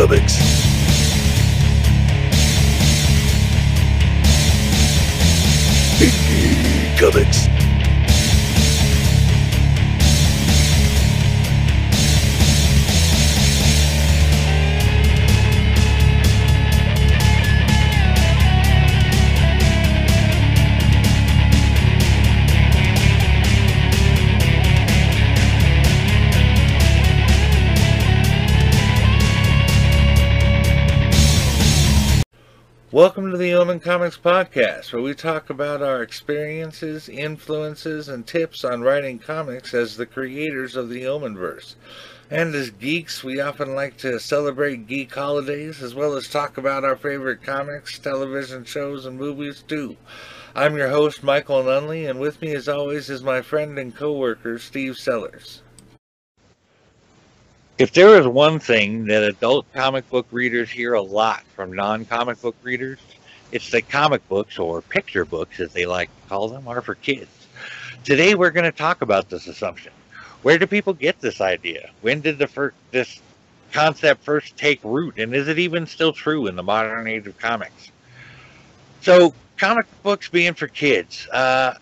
Comics. Indie Welcome to the Omen Comics Podcast, where we talk about our experiences, influences, and tips on writing comics as the creators of the Omenverse. And as geeks, we often like to celebrate geek holidays, as well as talk about our favorite comics, television shows, and movies too. I'm your host, Michael Nunley, and with me as always is my friend and co-worker, Steve Sellers. If there is one thing that adult comic book readers hear a lot from non comic book readers, it's that comic books, or picture books as they like to call them, are for kids. Today we're going to talk about this assumption. Where do people get this idea? When did the first, this concept first take root? And is it even still true in the modern age of comics? So, comic books being for kids. Uh,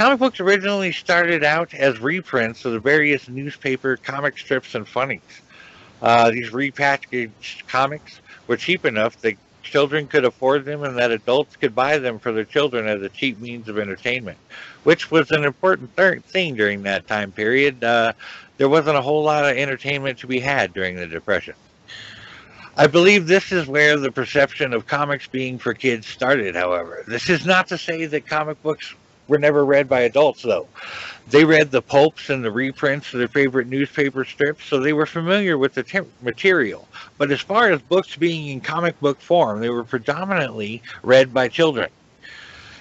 comic books originally started out as reprints of the various newspaper comic strips and funnies. Uh, these repackaged comics were cheap enough that children could afford them and that adults could buy them for their children as a cheap means of entertainment, which was an important thing during that time period. Uh, there wasn't a whole lot of entertainment to be had during the Depression. I believe this is where the perception of comics being for kids started, however. This is not to say that comic books were never read by adults, though. They read the pulps and the reprints of their favorite newspaper strips, so they were familiar with the te- material. But as far as books being in comic book form, they were predominantly read by children.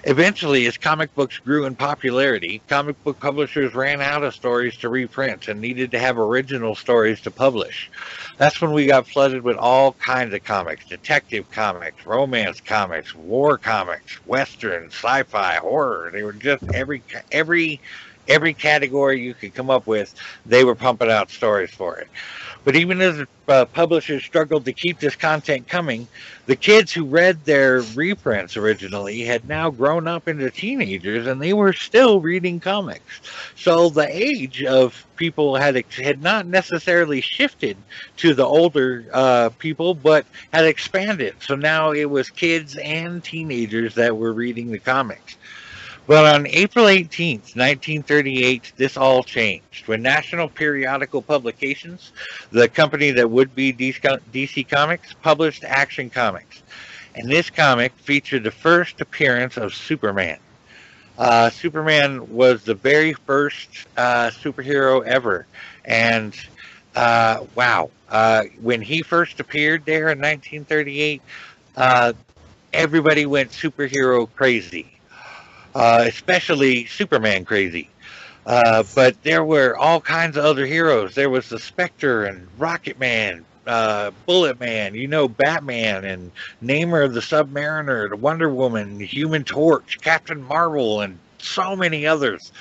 Eventually, as comic books grew in popularity, comic book publishers ran out of stories to reprint and needed to have original stories to publish. That's when we got flooded with all kinds of comics detective comics, romance comics, war comics, western, sci fi, horror. They were just every, every, every category you could come up with, they were pumping out stories for it. But even as uh, publishers struggled to keep this content coming, the kids who read their reprints originally had now grown up into teenagers and they were still reading comics. So the age of people had had not necessarily shifted to the older uh, people, but had expanded. So now it was kids and teenagers that were reading the comics. But on April 18th, 1938, this all changed when National Periodical Publications, the company that would be DC Comics, published Action Comics. And this comic featured the first appearance of Superman. Uh, Superman was the very first uh, superhero ever. And uh, wow, uh, when he first appeared there in 1938, uh, everybody went superhero crazy uh, especially Superman crazy. Uh, but there were all kinds of other heroes. There was the Spectre and Rocket Man, uh, Bullet Man, you know, Batman and Namor the Submariner, the Wonder Woman, the Human Torch, Captain Marvel, and so many others.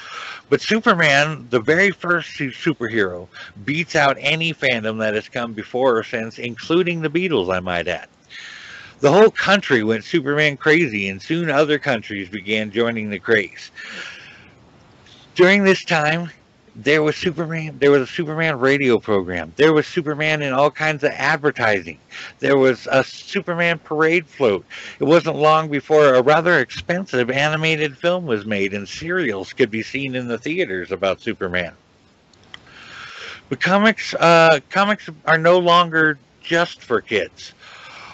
But Superman, the very first superhero, beats out any fandom that has come before or since, including the Beatles, I might add. The whole country went Superman crazy, and soon other countries began joining the craze. During this time, there was Superman. There was a Superman radio program. There was Superman in all kinds of advertising. There was a Superman parade float. It wasn't long before a rather expensive animated film was made, and serials could be seen in the theaters about Superman. But comics, uh, comics are no longer just for kids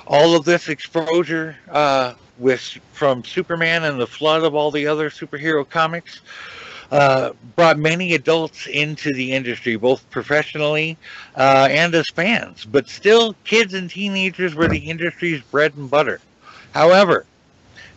all of this exposure uh, with from Superman and the flood of all the other superhero comics uh, brought many adults into the industry, both professionally uh, and as fans. But still, kids and teenagers were the industry's bread and butter. However,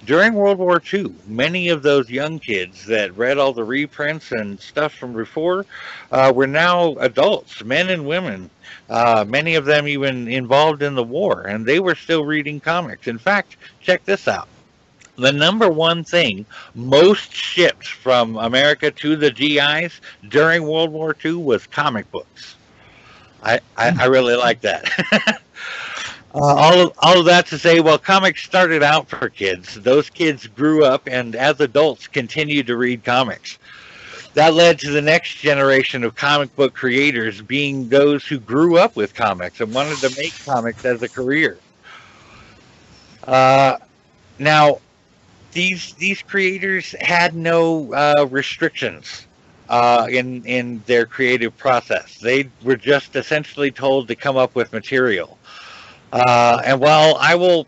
during World War II, many of those young kids that read all the reprints and stuff from before uh, were now adults, men and women, uh, many of them even involved in the war, and they were still reading comics. In fact, check this out. The number one thing most shipped from America to the GIs during World War II was comic books. I, I, I really like that. Uh, all of, all of that to say, well, comics started out for kids. Those kids grew up and, as adults, continued to read comics. That led to the next generation of comic book creators being those who grew up with comics and wanted to make comics as a career. Uh, now, these these creators had no uh, restrictions uh, in in their creative process. They were just essentially told to come up with material. Uh, and while I will,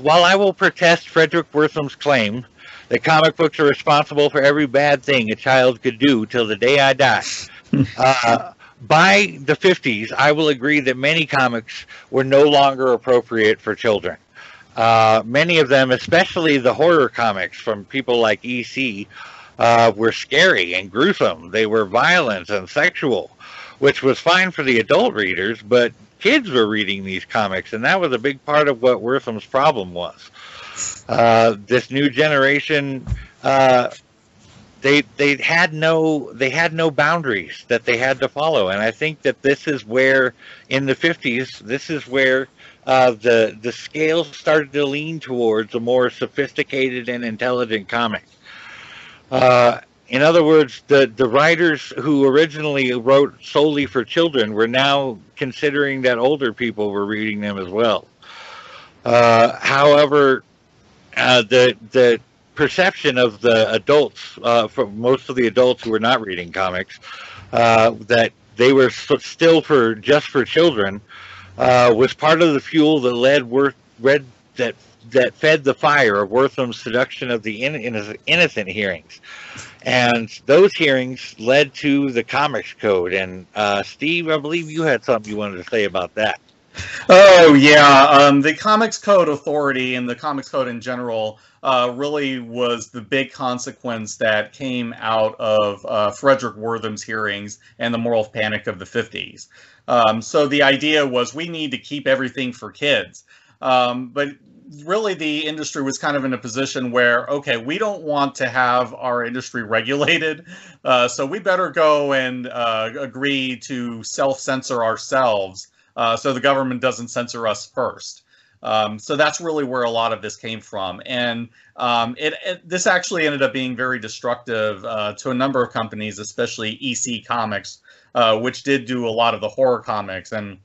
while I will protest Fredric Wertham's claim that comic books are responsible for every bad thing a child could do till the day I die, uh, by the 50s, I will agree that many comics were no longer appropriate for children. Uh, many of them, especially the horror comics from people like EC, uh, were scary and gruesome. They were violent and sexual, which was fine for the adult readers, but kids were reading these comics, and that was a big part of what Wertham's problem was. Uh, this new generation, uh, they they had no they had no boundaries that they had to follow, and I think that this is where in the fifties, this is where uh, the the scales started to lean towards a more sophisticated and intelligent comic. Uh, in other words, the, the writers who originally wrote solely for children were now considering that older people were reading them as well. Uh, however, uh, the the perception of the adults, uh, for most of the adults who were not reading comics, uh, that they were still for just for children, uh, was part of the fuel that led Worth, read that that fed the fire of Wertham's seduction of the in, innocent hearings. And those hearings led to the Comics Code. And uh, Steve, I believe you had something you wanted to say about that. Oh, yeah. Um, the Comics Code Authority and the Comics Code in general uh, really was the big consequence that came out of uh, Fredric Wertham's hearings and the moral panic of the 50s. Um, so the idea was we need to keep everything for kids. Um, but really the industry was kind of in a position where okay we don't want to have our industry regulated uh, so we better go and uh, agree to self-censor ourselves uh, so the government doesn't censor us first. Um, so that's really where a lot of this came from. And um, it, it, this actually ended up being very destructive uh, to a number of companies especially ec comics uh, which did do a lot of the horror comics and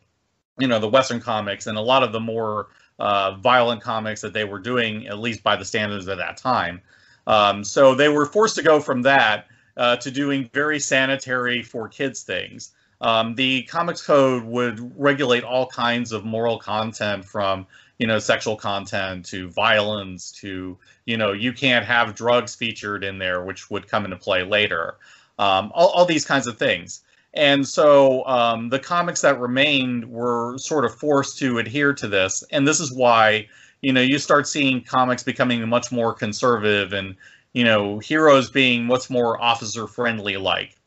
you know the western comics and a lot of the more uh, violent comics that they were doing, at least by the standards at that time. Um, so they were forced to go from that uh, to doing very sanitary for kids things. Um, the Comics Code would regulate all kinds of moral content from, you know, sexual content to violence to, you know, you can't have drugs featured in there, which would come into play later. Um, all, all these kinds of things. And so um, the comics that remained were sort of forced to adhere to this. And this is why, you know, you start seeing comics becoming much more conservative and, you know, heroes being much more officer friendly like.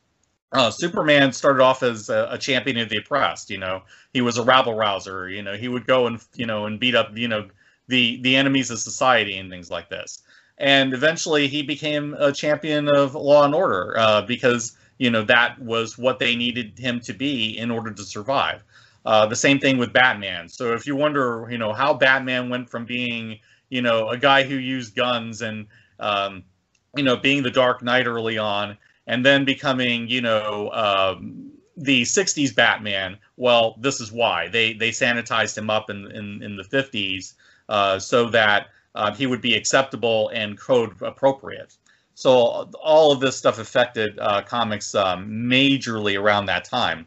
Uh, Superman started off as a, a, champion of the oppressed. You know, he was a rabble rouser. You know, he would go and you know and beat up you know the the enemies of society and things like this. And eventually, he became a champion of law and order uh, because you know that was what they needed him to be in order to survive. Uh, the same thing with Batman. So if you wonder, you know, how Batman went from being, you know, a guy who used guns and, um, you know, being the Dark Knight early on, and then becoming, you know, um, the '60s Batman. Well, this is why they they sanitized him up in in, in the '50s uh, so that uh, he would be acceptable and code appropriate. So all of this stuff affected uh, comics um, majorly around that time.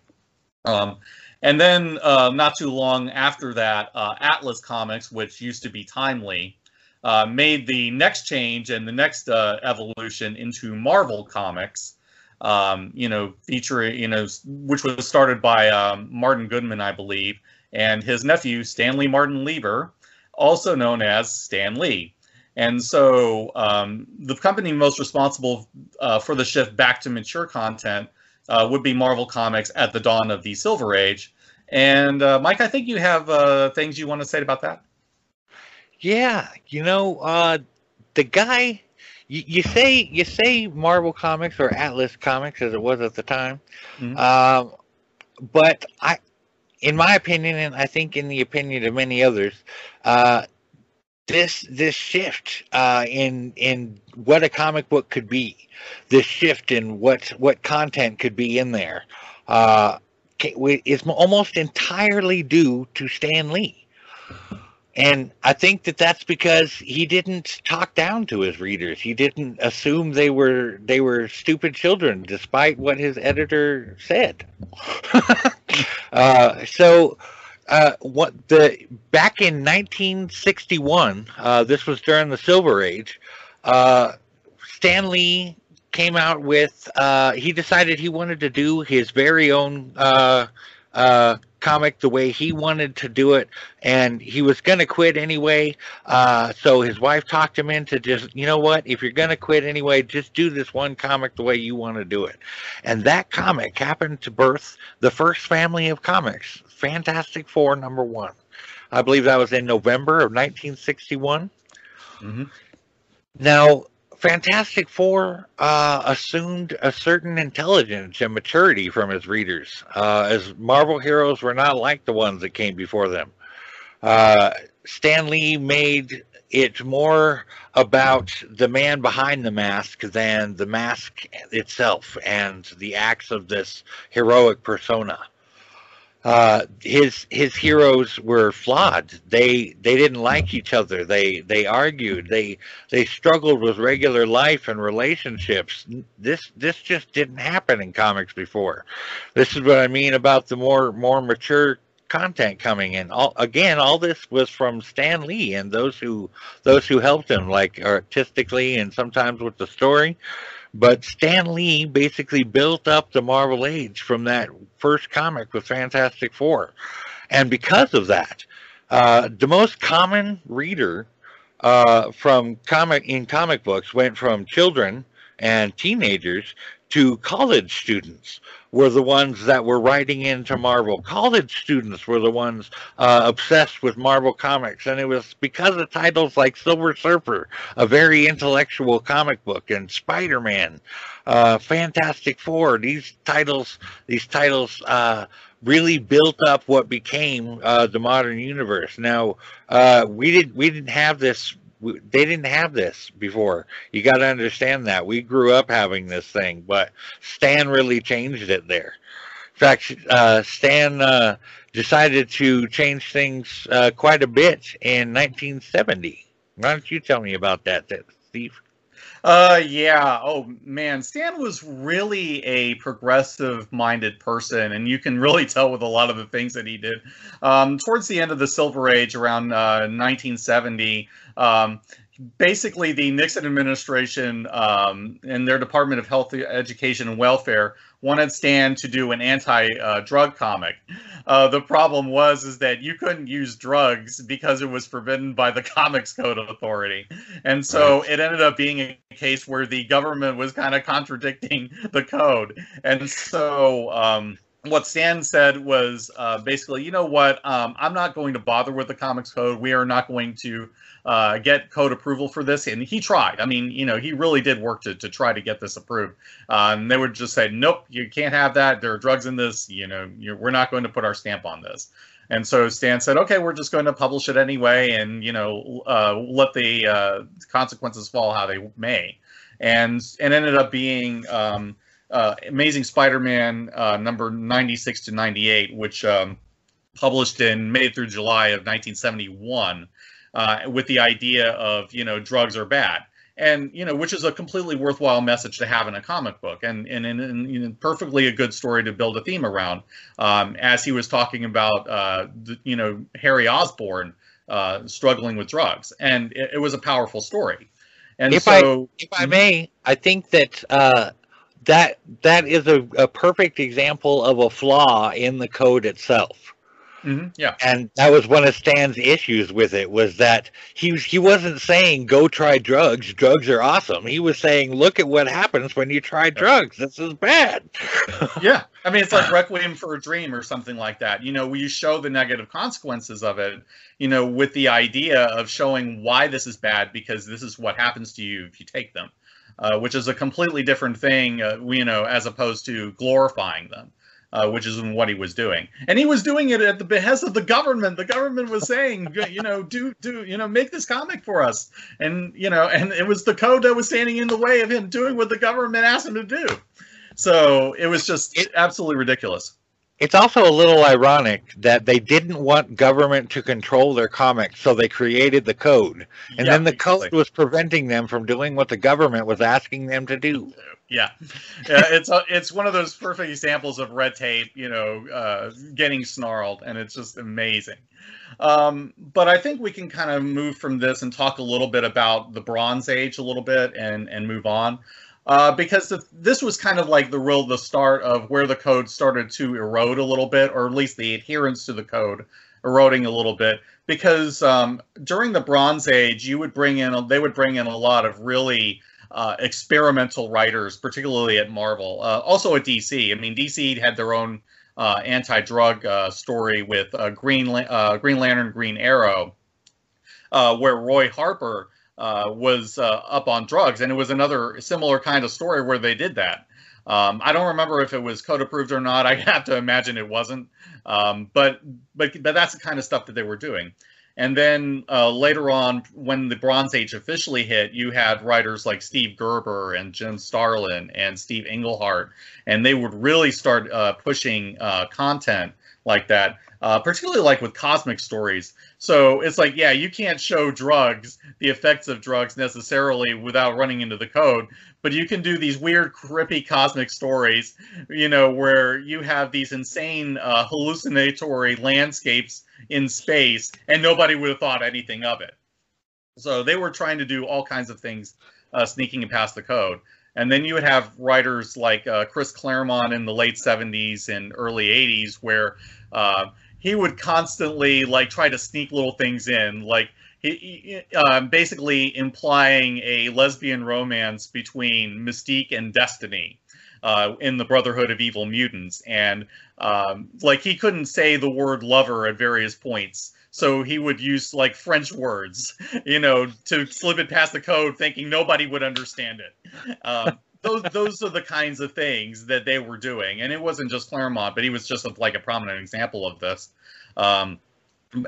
Um, and then uh, not too long after that, uh, Atlas Comics, which used to be Timely, uh, made the next change and the next uh, evolution into Marvel Comics. Um, you know, featuring you know, which was started by um, Martin Goodman, I believe, and his nephew Stanley Martin Lieber, also known as Stan Lee. And so um, the company most responsible uh, for the shift back to mature content uh, would be Marvel Comics at the dawn of the Silver Age. And uh, Mike, I think you have uh, things you want to say about that. Yeah, you know, uh, the guy you, you, say you say Marvel Comics or Atlas Comics as it was at the time, mm-hmm. um, but I in my opinion, and I think in the opinion of many others, uh, this this shift uh, in in what a comic book could be, this shift in what what content could be in there, uh, is almost entirely due to Stan Lee. And I think that that's because he didn't talk down to his readers. He didn't assume they were they were stupid children, despite what his editor said. uh, so, uh, what the back in 1961, uh, this was during the Silver Age. Uh, Stan Lee came out with. Uh, he decided he wanted to do his very own uh, comic the way he wanted to do it, and he was going to quit anyway. Uh, so his wife talked him into just, you know what? If you're going to quit anyway, just do this one comic the way you want to do it. And that comic happened to birth the first family of comics, Fantastic Four number one. I believe that was in November of 1961. Mm-hmm. Now, Fantastic Four uh, assumed a certain intelligence and maturity from his readers, uh, as Marvel heroes were not like the ones that came before them. Uh, Stan Lee made it more about the man behind the mask than the mask itself and the acts of this heroic persona uh, his his heroes were flawed. They they didn't like each other. They they argued. They they struggled with regular life and relationships. This this just didn't happen in comics before. This is what I mean about the more more mature content coming in. All, again, all this was from Stan Lee and those who those who helped him, like artistically and sometimes with the story. But Stan Lee basically built up the Marvel Age from that first comic with Fantastic Four. And because of that, uh, the most common reader uh, from comic in comic books went from children and teenagers to college students were the ones that were writing into Marvel. College students were the ones uh, obsessed with Marvel comics, and it was because of titles like Silver Surfer, a very intellectual comic book, and Spider Man, uh, Fantastic Four. These titles, these titles. Uh, really built up what became uh, the modern universe. Now, uh, we didn't we didn't have this we, they didn't have this before. You got to understand that. We grew up having this thing, but Stan really changed it there. In fact, uh, Stan uh, decided to change things uh, quite a bit in 1970. Why don't you tell me about that, Steve? Uh, yeah. Oh man, Stan was really a progressive-minded person, and you can really tell with a lot of the things that he did. Um, towards the end of the Silver Age, around uh, 1970, um, basically the Nixon administration um, and their Department of Health, Education, and Welfare wanted Stan to do an anti-drug uh, comic. Uh, the problem was is that you couldn't use drugs because it was forbidden by the Comics Code Authority, and so right. it ended up being a case where the government was kind of contradicting the code, and so. Um, what Stan said was uh, basically, you know what? Um, I'm not going to bother with the comics code. We are not going to uh, get code approval for this. And he tried. I mean, you know, he really did work to, to try to get this approved. Uh, and they would just say, nope, you can't have that. There are drugs in this. You know, we're not going to put our stamp on this. And so Stan said, okay, we're just going to publish it anyway and, you know, uh, let the uh, consequences fall how they may. And, and ended up being um, uh, Amazing Spider-Man uh, number 96 to 98, which um, published in May through July of 1971 uh, with the idea of you know drugs are bad. And you know which is a completely worthwhile message to have in a comic book. And and, and, and you know, perfectly a good story to build a theme around. Um, as he was talking about uh, the, you know harry osborn uh, struggling with drugs. And it, it, was a powerful story. And if so I, if i may i think that uh, that that is a, a perfect example of a flaw in the code itself Mm-hmm. Yeah, and that was one of Stan's issues with it was that he he wasn't saying go try drugs. Drugs are awesome. He was saying look at what happens when you try drugs. This is bad. yeah, I mean it's like Requiem for a Dream or something like that. You know, you show the negative consequences of it. You know, with the idea of showing why this is bad because this is what happens to you if you take them, uh, which is a completely different thing. Uh, you know, as opposed to glorifying them. uh, which is what he was doing. And he was doing it at the behest of the government. The government was saying, you know, do do you know, make this comic for us. And you know, and it was the code that was standing in the way of him doing what the government asked him to do. So it was just it, absolutely ridiculous. It's also a little ironic that they didn't want government to control their comics, so they created the code. And yeah, then the exactly. code was preventing them from doing what the government was asking them to do. Yeah, yeah it's a, it's one of those perfect examples of red tape, you know, uh, getting snarled, and it's just amazing. Um, but I think we can kind of move from this and talk a little bit about the Bronze Age a little bit, and and move on. Uh, because the, this was kind of like the real the start of where the code started to erode a little bit, or at least the adherence to the code eroding a little bit. Because um, during the Bronze Age, you would bring in they would bring in a lot of really uh, experimental writers, particularly at Marvel, uh, also at DC. I mean, DC had their own uh, anti-drug uh, story with uh, Green Green Lantern, Green Arrow, where Roy Harper uh, was uh, up on drugs, and it was another similar kind of story where they did that. Um, I don't remember if it was code approved or not. I have to imagine it wasn't, um, but but but that's the kind of stuff that they were doing. And then uh, later on, when the Bronze Age officially hit, you had writers like Steve Gerber and Jim Starlin and Steve Englehart, and they would really start uh, pushing uh, content like that, uh, particularly like with cosmic stories. So it's like, yeah, you can't show drugs, the effects of drugs necessarily without running into the code, but you can do these weird, creepy cosmic stories, you know, where you have these insane uh, hallucinatory landscapes in space and nobody would have thought anything of it. So they were trying to do all kinds of things, uh, sneaking past the code. And then you would have writers like uh, Chris Claremont in the late 70s and early 80s, where uh, he would constantly like try to sneak little things in, like he, he uh, basically implying a lesbian romance between Mystique and Destiny. Uh, in the Brotherhood of Evil Mutants, and um, like he couldn't say the word lover at various points, so he would use like French words, you know, to slip it past the code, thinking nobody would understand it. Um, those those are the kinds of things that they were doing, and it wasn't just Claremont, but he was just a, like a prominent example of this. Um,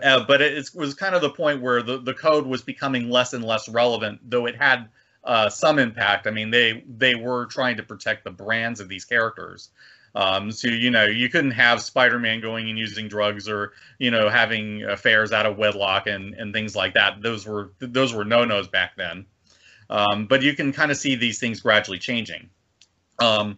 uh, but it was kind of the point where the, the code was becoming less and less relevant, though it had uh, some impact. I mean, they they were trying to protect the brands of these characters. Um, so you know, you couldn't have Spider-Man going and using drugs or you know having affairs out of wedlock and and things like that. Those were those were no-nos back then. Um, but you can kind of see these things gradually changing. Um,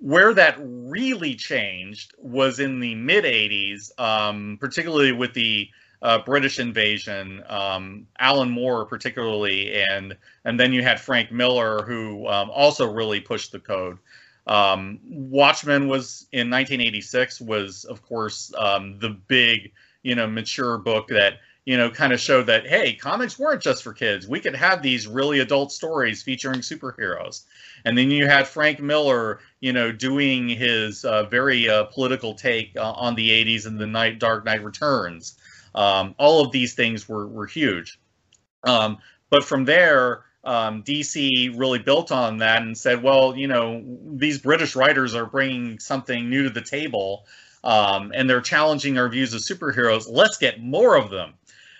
where that really changed was in the mid 80s, um, particularly with the uh, British invasion, um, Alan Moore particularly, and and then you had Frank Miller who um, also really pushed the code. Um, Watchmen was in 1986 was of course um, the big you know mature book that you know, kind of showed that hey, comics weren't just for kids. We could have these really adult stories featuring superheroes. And then you had Frank Miller, you know, doing his uh, very uh, political take uh, on the '80s and the Night Dark Knight Returns. Um, all of these things were were huge. Um, but from there, um, DC really built on that and said, well, you know, these British writers are bringing something new to the table. Um, and they're challenging our views of superheroes. Let's get more of them.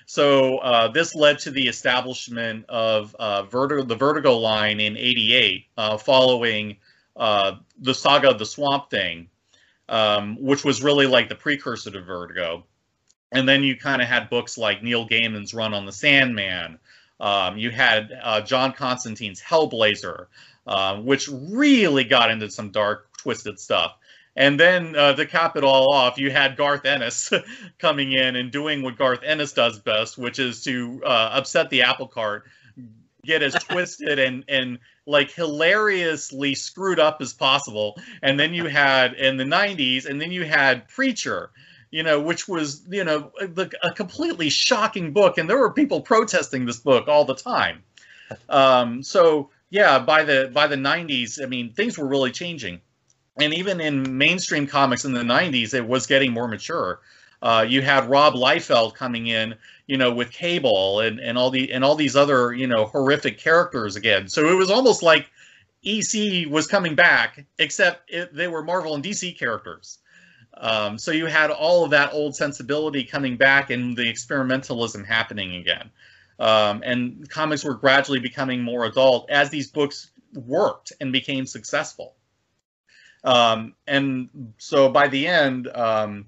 So uh, this led to the establishment of uh, Vertigo, the Vertigo line in '88, uh, following uh, the saga of the Swamp Thing, um, which was really like the precursor to Vertigo. And then you kind of had books like Neil Gaiman's Run on the Sandman. Um, you had uh, John Constantine's Hellblazer, which really got into some dark, twisted stuff. And then uh, to cap it all off, you had Garth Ennis coming in and doing what Garth Ennis does best, which is to uh, upset the apple cart, get as twisted and and like hilariously screwed up as possible. And then you had in the '90s, and then you had Preacher, you know, which was you know a, a completely shocking book, and there were people protesting this book all the time. Um, so yeah, by the by the '90s, I mean things were really changing and even in mainstream comics in the 90s it was getting more mature uh, you had rob liefeld coming in you know with cable and, and all the and all these other you know horrific characters again so it was almost like ec was coming back except it, they were marvel and dc characters Um, so you had all of that old sensibility coming back and the experimentalism happening again. Um, and comics were gradually becoming more adult as these books worked and became successful. Um, and so by the end, um,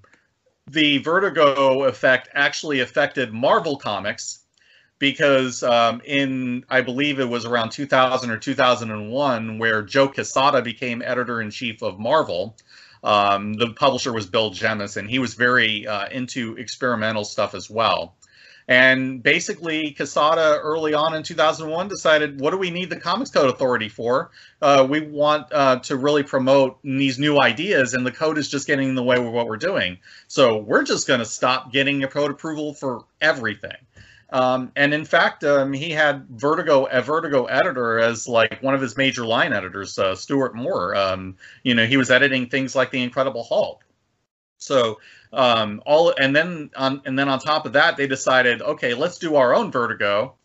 the Vertigo effect actually affected Marvel Comics because um, in I believe it was around 2000 or 2001 where Joe Quesada became editor in chief of Marvel. Um, the publisher was Bill Jemas, and he was very uh, into experimental stuff as well. And basically, Quesada early on in 2001 decided, what do we need the Comics Code Authority for? Uh, we want uh, to really promote these new ideas, and the code is just getting in the way of what we're doing. So we're just going to stop getting a code approval for everything. Um, and in fact, um, he had Vertigo, a Vertigo editor as like one of his major line editors, uh, Stuart Moore. Um, you know, he was editing things like the Incredible Hulk. So um, all, and then on, and then on top of that, they decided, okay, let's do our own Vertigo,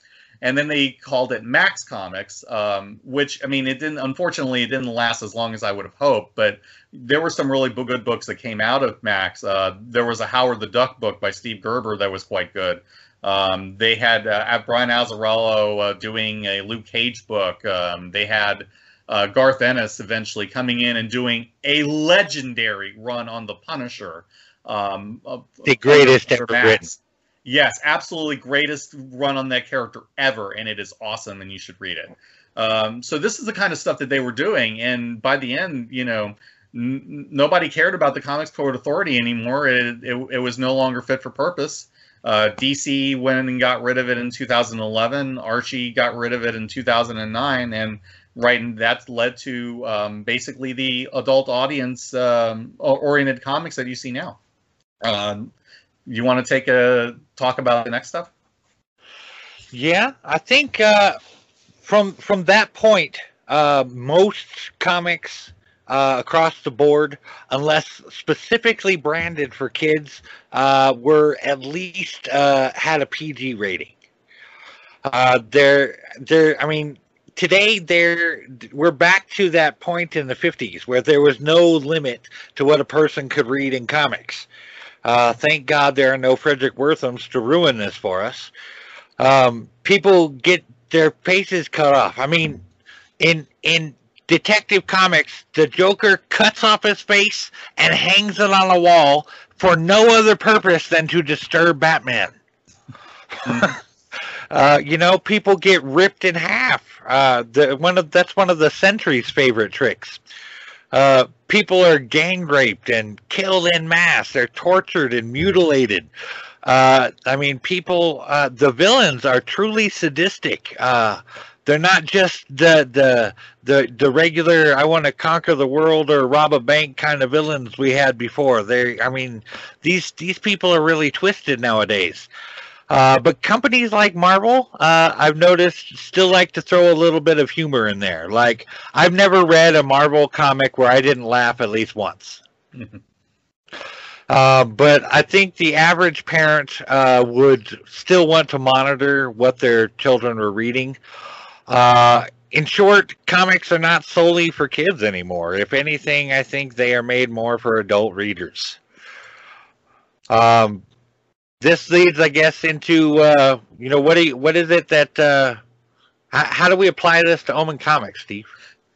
and then they called it Max Comics, um, which I mean, it didn't. Unfortunately, it didn't last as long as I would have hoped. But there were some really good books that came out of Max. Uh, there was a Howard the Duck book by Steve Gerber that was quite good. Um, they had uh, Brian Azzarello uh, doing a Luke Cage book. Um, they had uh, Garth Ennis eventually coming in and doing a legendary run on the Punisher. Um, the greatest ever written. Yes, absolutely greatest run on that character ever, and it is awesome, and you should read it. Um, so this is the kind of stuff that they were doing, and by the end, you know, n- nobody cared about the Comics Code Authority anymore. It, it, it was no longer fit for purpose. Uh, DC went and got rid of it in 2011. Archie got rid of it in 2009, and right, and that led to um, basically the adult audience um, oriented comics that you see now. Um, you want to take a talk about the next stuff? Yeah, I think uh, from from that point, uh, most comics uh, across the board, unless specifically branded for kids, uh, were at least uh, had a PG rating. Uh, they're, they're, I mean, today they're, we're back to that point in the 50s where there was no limit to what a person could read in comics. Uh, thank God there are no Fredric Werthams to ruin this for us. Um, people get their faces cut off. I mean, in in Detective Comics, the Joker cuts off his face and hangs it on a wall for no other purpose than to disturb Batman. uh, you know, people get ripped in half. Uh, the, one of that's one of the Sentry's favorite tricks. Uh, people are gang raped and killed in mass. They're tortured and mutilated. Uh, I mean, people. Uh, the villains are truly sadistic. Uh, they're not just the the the the regular I want to conquer the world or rob a bank kind of villains we had before. They I mean these these people are really twisted nowadays. Uh, but companies like Marvel, uh, I've noticed, still like to throw a little bit of humor in there. Like I've never read a Marvel comic where I didn't laugh at least once. Uh, but I think the average parent uh, would still want to monitor what their children are reading. Uh, in short, comics are not solely for kids anymore. If anything, I think they are made more for adult readers. Um, this leads, I guess, into uh, you know what do you, what is it that uh, how, how do we apply this to Omen Comics, Steve?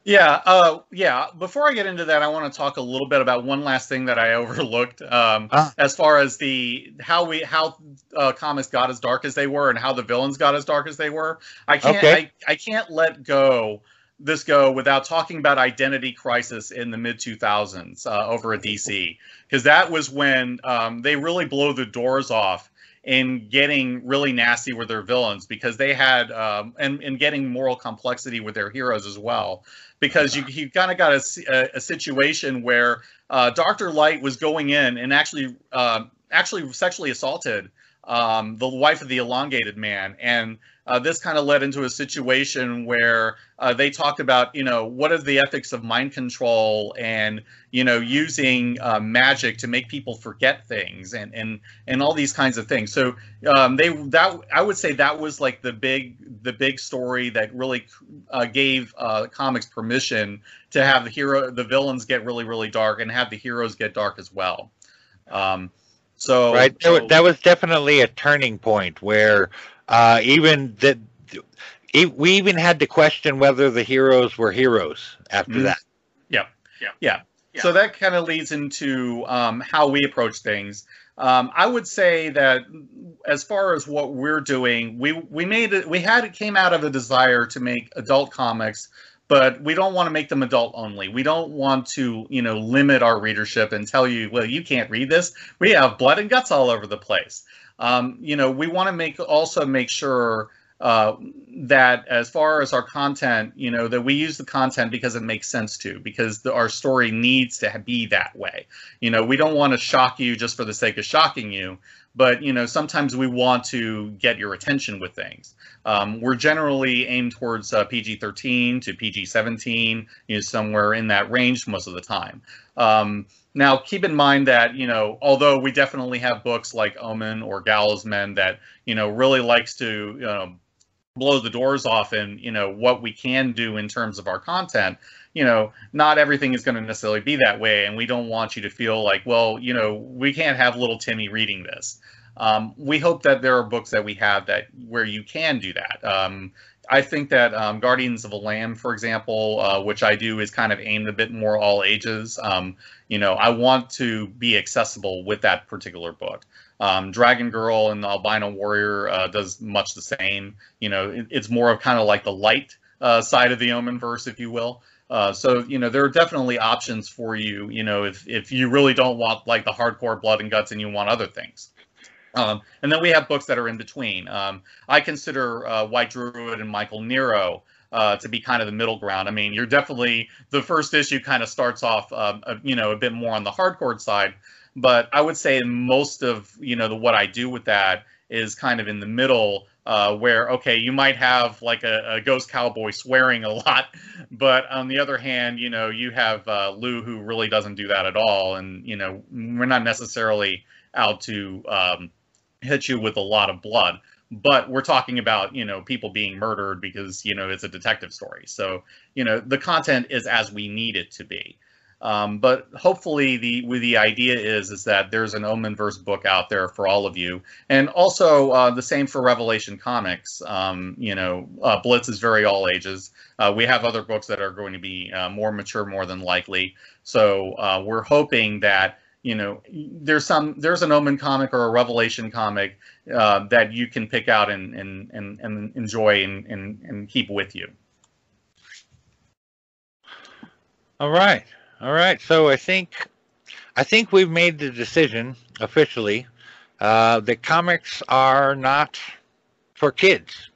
Yeah, uh, yeah. Before I get into that, I want to talk a little bit about one last thing that I overlooked, um, ah. as far as the how we how uh, comics got as dark as they were and how the villains got as dark as they were. I can't okay. I, I can't let go this go without talking about Identity Crisis in the mid 2000s uh, over at DC because that was when um, they really blow the doors off in getting really nasty with their villains because they had um, and, and getting moral complexity with their heroes as well because you, you kind of got a, a, a, situation where uh, Dr. Light was going in and actually uh, actually sexually assaulted um, the wife of the elongated man. And uh, this kind of led into a situation where uh, they talked about, you know, what are the ethics of mind control and, you know, using uh, magic to make people forget things and and and all these kinds of things. So um, they that I would say that was like the big the big story that really uh, gave uh, comics permission to have the hero the villains get really really dark and have the heroes get dark as well. Um, so right, so, that was definitely a turning point where uh, even that we even had to question whether the heroes were heroes after mm-hmm. that. Yeah, yeah, yeah. yeah. So that kind of leads into um, how we approach things. Um, I would say that as far as what we're doing, we we made it. We had it came out of a desire to make adult comics but we don't want to make them adult only. We don't want to, you know, limit our readership and tell you, well, you can't read this. We have blood and guts all over the place. Um, you know, we want to make also make sure uh, that as far as our content, you know, that we use the content because it makes sense to, because the, our story needs to be that way. You know, we don't want to shock you just for the sake of shocking you but you know sometimes we want to get your attention with things. Um, we're generally aimed towards uh, pg-13 to pg-17 you know somewhere in that range most of the time. Um, now keep in mind that you know although we definitely have books like omen or gallows men that you know really likes to you know, blow the doors off and you know what we can do in terms of our content you know, not everything is going to necessarily be that way. And we don't want you to feel like, well, you know, we can't have little Timmy reading this. Um, we hope that there are books that we have that where you can do that. Um, I think that um, Guardians of the Lamb, for example, uh, which I do, is kind of aimed a bit more all ages. Um, you know, I want to be accessible with that particular book. Um, Dragon Girl and the Albino Warrior uh, does much the same. You know, it, it's more of kind of like the light uh, side of the Omen verse, if you will. Uh, so you know there are definitely options for you. You know if if you really don't want like the hardcore blood and guts and you want other things. Um, and then we have books that are in between. Um, I consider uh, White Druid and Michael Nero uh, to be kind of the middle ground. I mean, you're definitely the first issue kind of starts off, um, a, you know, a bit more on the hardcore side, but I would say most of you know the what I do with that is kind of in the middle uh, where okay you might have like a, a, ghost cowboy swearing a lot but on the other hand you know you have uh, lou who really doesn't do that at all and you know we're not necessarily out to um, hit you with a lot of blood but we're talking about you know people being murdered because you know it's a detective story. So you know the content is as we need it to be um, but hopefully, the the idea is is that there's an Omenverse book out there for all of you, and also uh, the same for Revelation Comics. Um, you know, uh, Blitz is very all ages. Uh, we have other books that are going to be uh, more mature, more than likely. So uh, we're hoping that you know there's some there's an Omen comic or a Revelation comic uh, that you can pick out and and and, and enjoy and, and and keep with you. All right. All right. So I think I think we've made the decision officially uh, that comics are not for kids.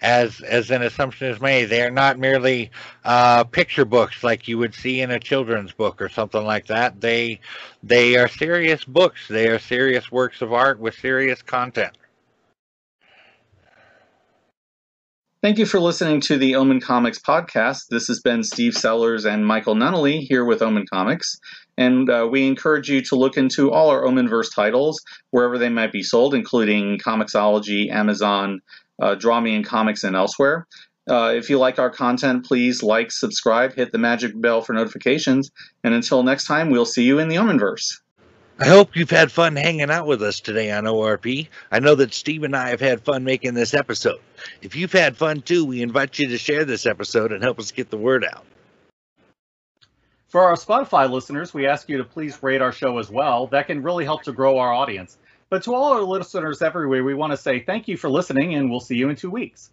As as an assumption is made, they are not merely uh, picture books like you would see in a children's book or something like that. They they are serious books. They are serious works of art with serious content. Thank you for listening to the Omen Comics podcast. This has been Steve Sellers and Michael Nunnally here with Omen Comics. And uh, we encourage you to look into all our Omenverse titles, wherever they might be sold, including Comixology, Amazon, uh, Draw Me in Comics, and elsewhere. Uh, if you like our content, please like, subscribe, hit the magic bell for notifications. And until next time, we'll see you in the Omenverse. I hope you've had fun hanging out with us today on ORP. I know that Steve and I have had fun making this episode. If you've had fun too, we invite you to share this episode and help us get the word out. For our Spotify listeners, we ask you to please rate our show as well. That can really help to grow our audience. But to all our listeners everywhere, we want to say thank you for listening, and we'll see you in two weeks.